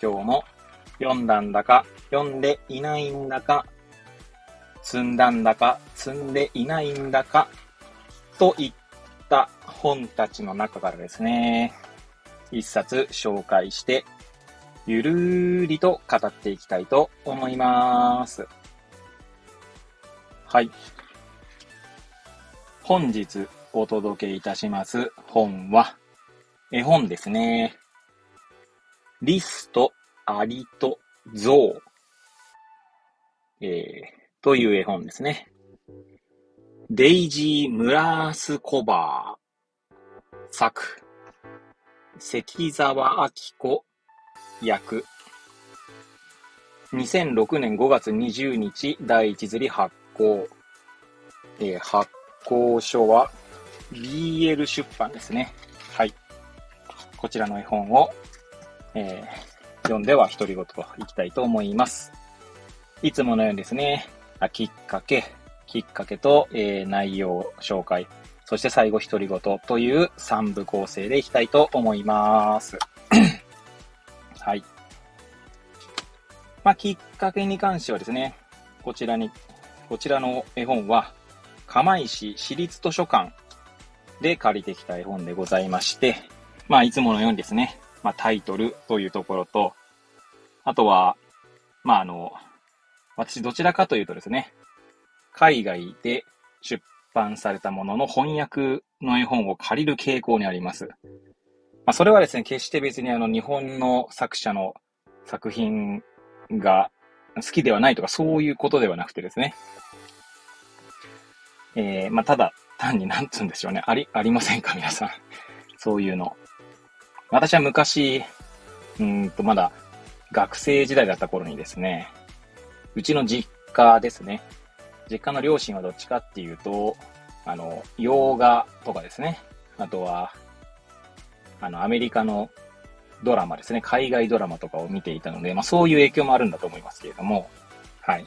今日も読んだんだか、読んでいないんだか、積んだんだか、積んでいないんだか、といった本たちの中からですね、一冊紹介して、ゆるーりと語っていきたいと思います。はい。本日お届けいたします本は、絵本ですね。リスとアリとゾウ。えー、という絵本ですね。デイジー・ムラースコバー作。関沢明子役。2006年5月20日第一釣り発行。えー、発行書は BL 出版ですね。はい。こちらの絵本を、えー、読んでは独り言といきたいと思います。いつものようにですね、あきっかけ、きっかけと、えー、内容紹介、そして最後独り言という3部構成でいきたいと思います。はい。まあ、きっかけに関してはですね、こちらに、こちらの絵本は、釜石市立図書館で借りてきた絵本でございまして、まあ、いつものようにですね、まあ、タイトルというところと、あとは、まあ、あの、私どちらかというとですね、海外で出版されたものの翻訳の絵本を借りる傾向にあります。まあ、それはですね、決して別にあの日本の作者の作品が好きではないとかそういうことではなくてですね、えー、まあ、ただ単になんつうんでしょうね、あり、ありませんか皆さん。そういうの。私は昔、うんと、まだ学生時代だった頃にですね、うちの実家ですね。実家の両親はどっちかっていうと、あの、洋画とかですね。あとは、あの、アメリカのドラマですね。海外ドラマとかを見ていたので、まあそういう影響もあるんだと思いますけれども、はい。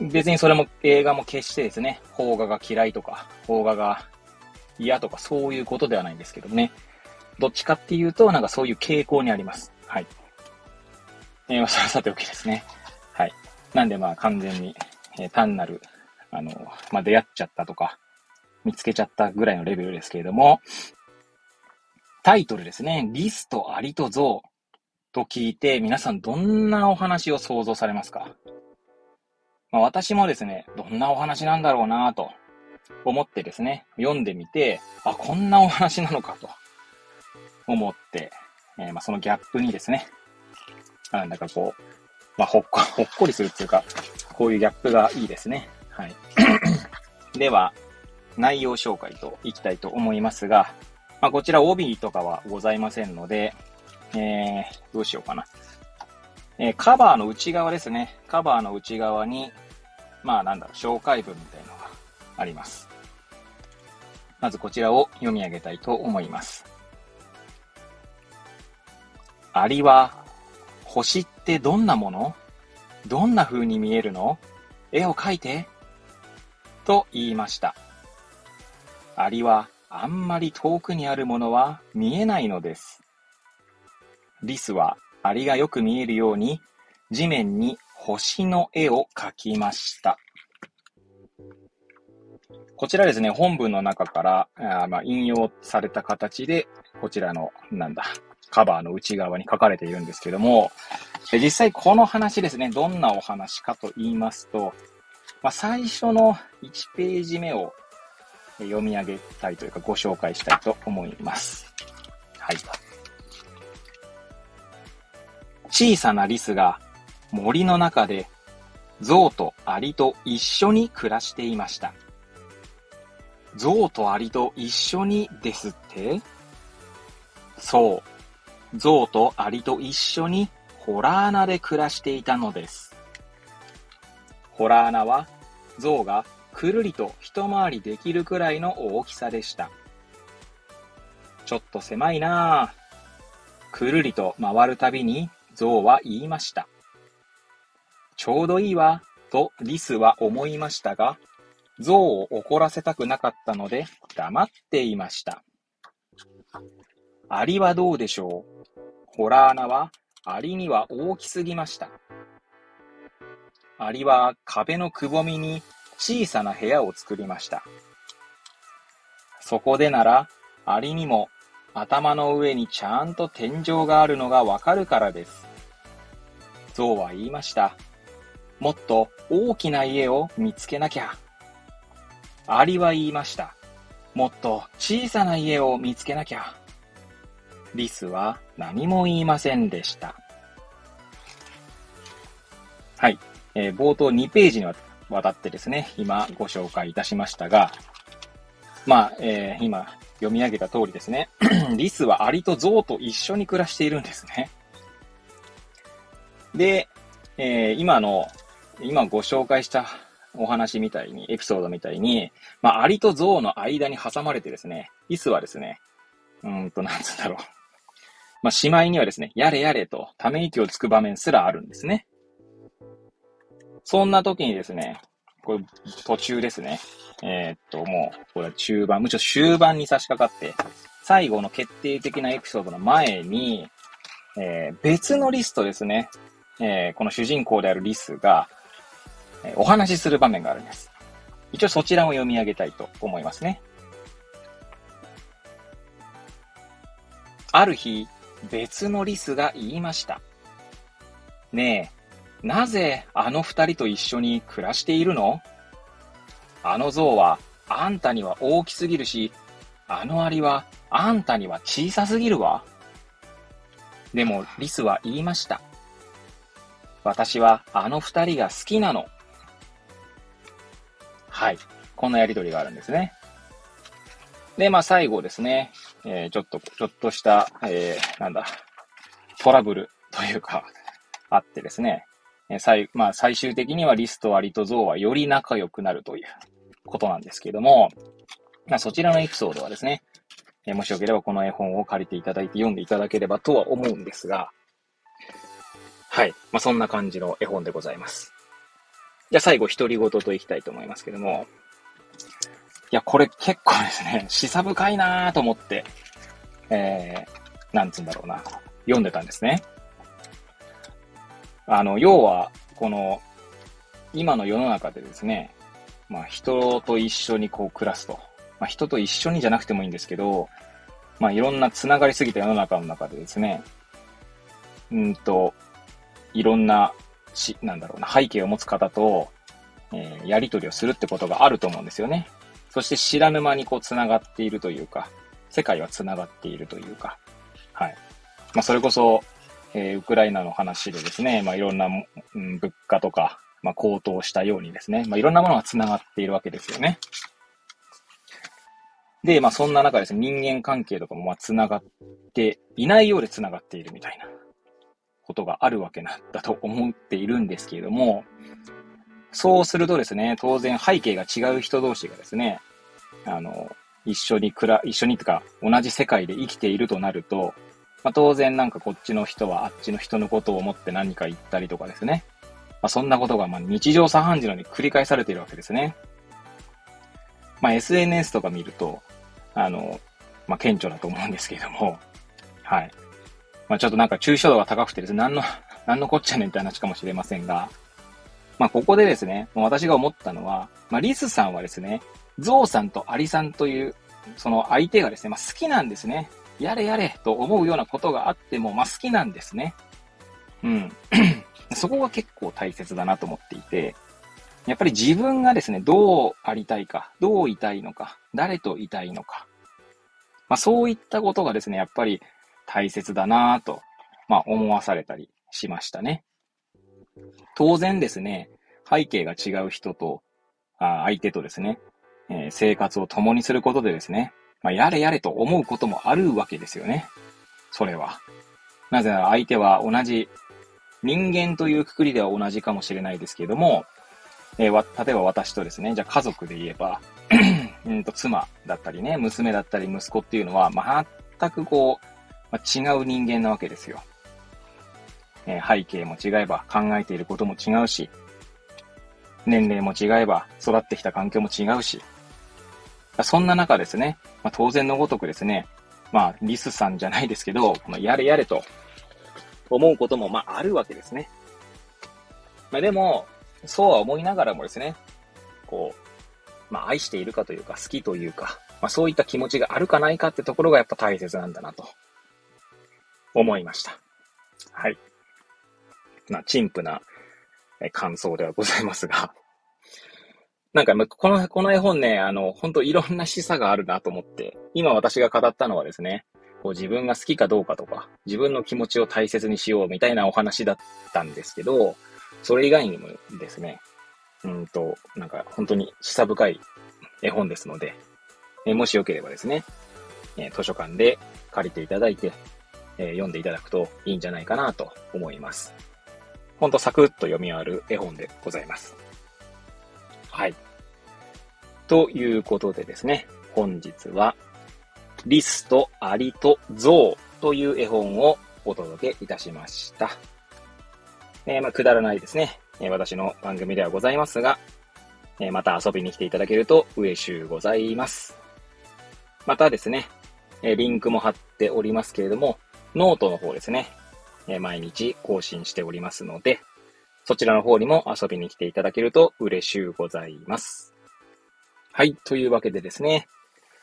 別にそれも映画も決してですね、邦画が嫌いとか、邦画が嫌とかそういうことではないんですけどね。どっちかっていうと、なんかそういう傾向にあります。はい。えー、それはさておきですね。はい。なんでまあ完全に、えー、単なる、あの、まあ出会っちゃったとか、見つけちゃったぐらいのレベルですけれども、タイトルですね。リスとアリとゾウと聞いて、皆さんどんなお話を想像されますか？まあ、私もですね、どんなお話なんだろうなと思ってですね、読んでみて、あ、こんなお話なのかと思って、えー、まあ、そのギャップにですね、あなんかこう、まあ、ほっこ、ほっこりするっていうか、こういうギャップがいいですね。はい。では、内容紹介といきたいと思いますが、まあ、こちら帯とかはございませんので、えー、どうしようかな。えー、カバーの内側ですね。カバーの内側に、まあなんだろう、紹介文みたいなのがあります。まずこちらを読み上げたいと思います。アリは星ってどんなもの？どんな風に見えるの？絵を描いて？と言いました。アリはあんまり遠くにあるものは見えないのです。リスはアリがよく見えるように地面に星の絵を描きました。こちらですね、本文の中からあまあ引用された形で、こちらの、なんだ、カバーの内側に書かれているんですけども、実際この話ですね、どんなお話かと言いますと、まあ、最初の1ページ目を読み上げたいというかご紹介したいと思います。はい。小さなリスが森の中で象とアリと一緒に暮らしていました。象とアリと一緒にですって？そう。象とアリと一緒にホラー穴で暮らしていたのです。ホラー穴は象がくるりと一回りできるくらいの大きさでした。ちょっと狭いなぁ。くるりと回るたびに象は言いました。ちょうどいいわ、とリスは思いましたが、象を怒らせたくなかったので黙っていました。アリはどうでしょう？ホラー穴はアリには大きすぎました。アリは壁のくぼみに小さな部屋を作りました。そこでならアリにも頭の上にちゃんと天井があるのがわかるからです。象は言いました。もっと大きな家を見つけなきゃ。アリは言いました。もっと小さな家を見つけなきゃ。リスは何も言いませんでした。はい。えー、冒頭2ページにわたってですね、今ご紹介いたしましたが、まあ、えー、今読み上げた通りですね、リスはアリとゾウと一緒に暮らしているんですね。で、えー、今の、今ご紹介したお話みたいに、エピソードみたいに、まあ、アリとゾウの間に挟まれてですね、リスはですね、うんと、なんつうんだろう。まあ、しまいにはですね、やれやれとため息をつく場面すらあるんですね。そんな時にですね、これ途中ですね。えー、っと、もう、これは中盤、むしろ終盤に差し掛かって、最後の決定的なエピソードの前に、えー、別のリストですね。えー、この主人公であるリスが、えお話しする場面があるんです。一応そちらも読み上げたいと思いますね。ある日、別のリスが言いました。ねえ、なぜあの二人と一緒に暮らしているの？あの象はあんたには大きすぎるし、あのアリはあんたには小さすぎるわ。でもリスは言いました。私はあの二人が好きなの。はい。こんなやりとりがあるんですね。で、まあ最後ですね。えー、ちょっと、ちょっとした、えー、なんだ、トラブルというか、あってですね、えー、最、まあ最終的にはリスとアリとゾウはより仲良くなるということなんですけども、まあそちらのエピソードはですね、え、もしよければこの絵本を借りていただいて読んでいただければとは思うんですが、はい。まあそんな感じの絵本でございます。じゃあ最後、独り言といきたいと思いますけども、いや、これ結構ですね、示唆深いなぁと思って、えー、なんつうんだろうな、読んでたんですね。あの、要は、この、今の世の中でですね、まあ、人と一緒にこう暮らすと。まあ、人と一緒にじゃなくてもいいんですけど、まあ、いろんな繋がりすぎた世の中の中でですね、うんと、いろんな、し、なんだろうな、背景を持つ方と、えー、やりとりをするってことがあると思うんですよね。そして知らぬ間にこう繋がっているというか、世界は繋がっているというか、はい。まあ、それこそ、えー、ウクライナの話でですね、まあ、いろんな、うん、物価とか、まあ、高騰したようにですね、まあ、いろんなものが繋がっているわけですよね。で、まあ、そんな中ですね、人間関係とかも、ま、繋がっていないようで繋がっているみたいなことがあるわけなんだと思っているんですけれども、そうするとですね、当然背景が違う人同士がですね、あの、一緒にくら、一緒にとか、同じ世界で生きているとなると、まあ、当然なんかこっちの人はあっちの人のことを思って何か言ったりとかですね。まあ、そんなことがま日常茶飯事のように繰り返されているわけですね。まあ、SNS とか見ると、あの、まあ、顕著だと思うんですけども、はい。まあ、ちょっとなんか抽象度が高くてですね、何の、何のこっちゃねんって話かもしれませんが、まあ、ここでですね、私が思ったのは、まあ、リスさんはですね、ゾウさんとアリさんという、その相手がですね、まあ、好きなんですね。やれやれと思うようなことがあっても、まあ、好きなんですね。うん。そこが結構大切だなと思っていて、やっぱり自分がですね、どうありたいか、どういたいのか、誰といたいのか。まあ、そういったことがですね、やっぱり大切だなと、まあ、思わされたりしましたね。当然ですね、背景が違う人と、あ相手とですね、えー、生活を共にすることでですね、まあ、やれやれと思うこともあるわけですよね。それは。なぜなら相手は同じ、人間というくくりでは同じかもしれないですけれども、えー、例えば私とですね、じゃあ家族で言えば、うんと妻だったりね、娘だったり息子っていうのは、全くこう、まあ、違う人間なわけですよ。え、背景も違えば、考えていることも違うし、年齢も違えば、育ってきた環境も違うし、そんな中ですね、まあ、当然のごとくですね、まあ、リスさんじゃないですけど、このやれやれと思うことも、まあ、あるわけですね。まあ、でも、そうは思いながらもですね、こう、まあ、愛しているかというか、好きというか、まあ、そういった気持ちがあるかないかってところがやっぱ大切なんだなと、思いました。はい。ま、陳腐な感想ではございますが、なんか、この、この絵本ね、あの、本当いろんな示唆があるなと思って、今私が語ったのはですね、こう自分が好きかどうかとか、自分の気持ちを大切にしようみたいなお話だったんですけど、それ以外にもですね、うんと、なんか本当に示唆深い絵本ですので、えもしよければですね、え図書館で借りていただいて、え読んでいただくといいんじゃないかなと思います。ほんとサクッと読み終わる絵本でございます。はい。ということでですね、本日は、リスとアリとゾウという絵本をお届けいたしました。えー、まあ、くだらないですね、えー、私の番組ではございますが、えー、また遊びに来ていただけると嬉しゅうございます。またですね、えリンクも貼っておりますけれども、ノートの方ですね、え毎日更新しておりますので、そちらの方にも遊びに来ていただけると嬉しゅうございます。はい。というわけでですね。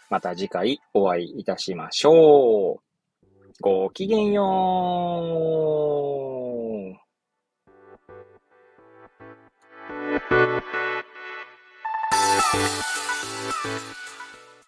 また次回お会いいたしましょう。ごきげんよう。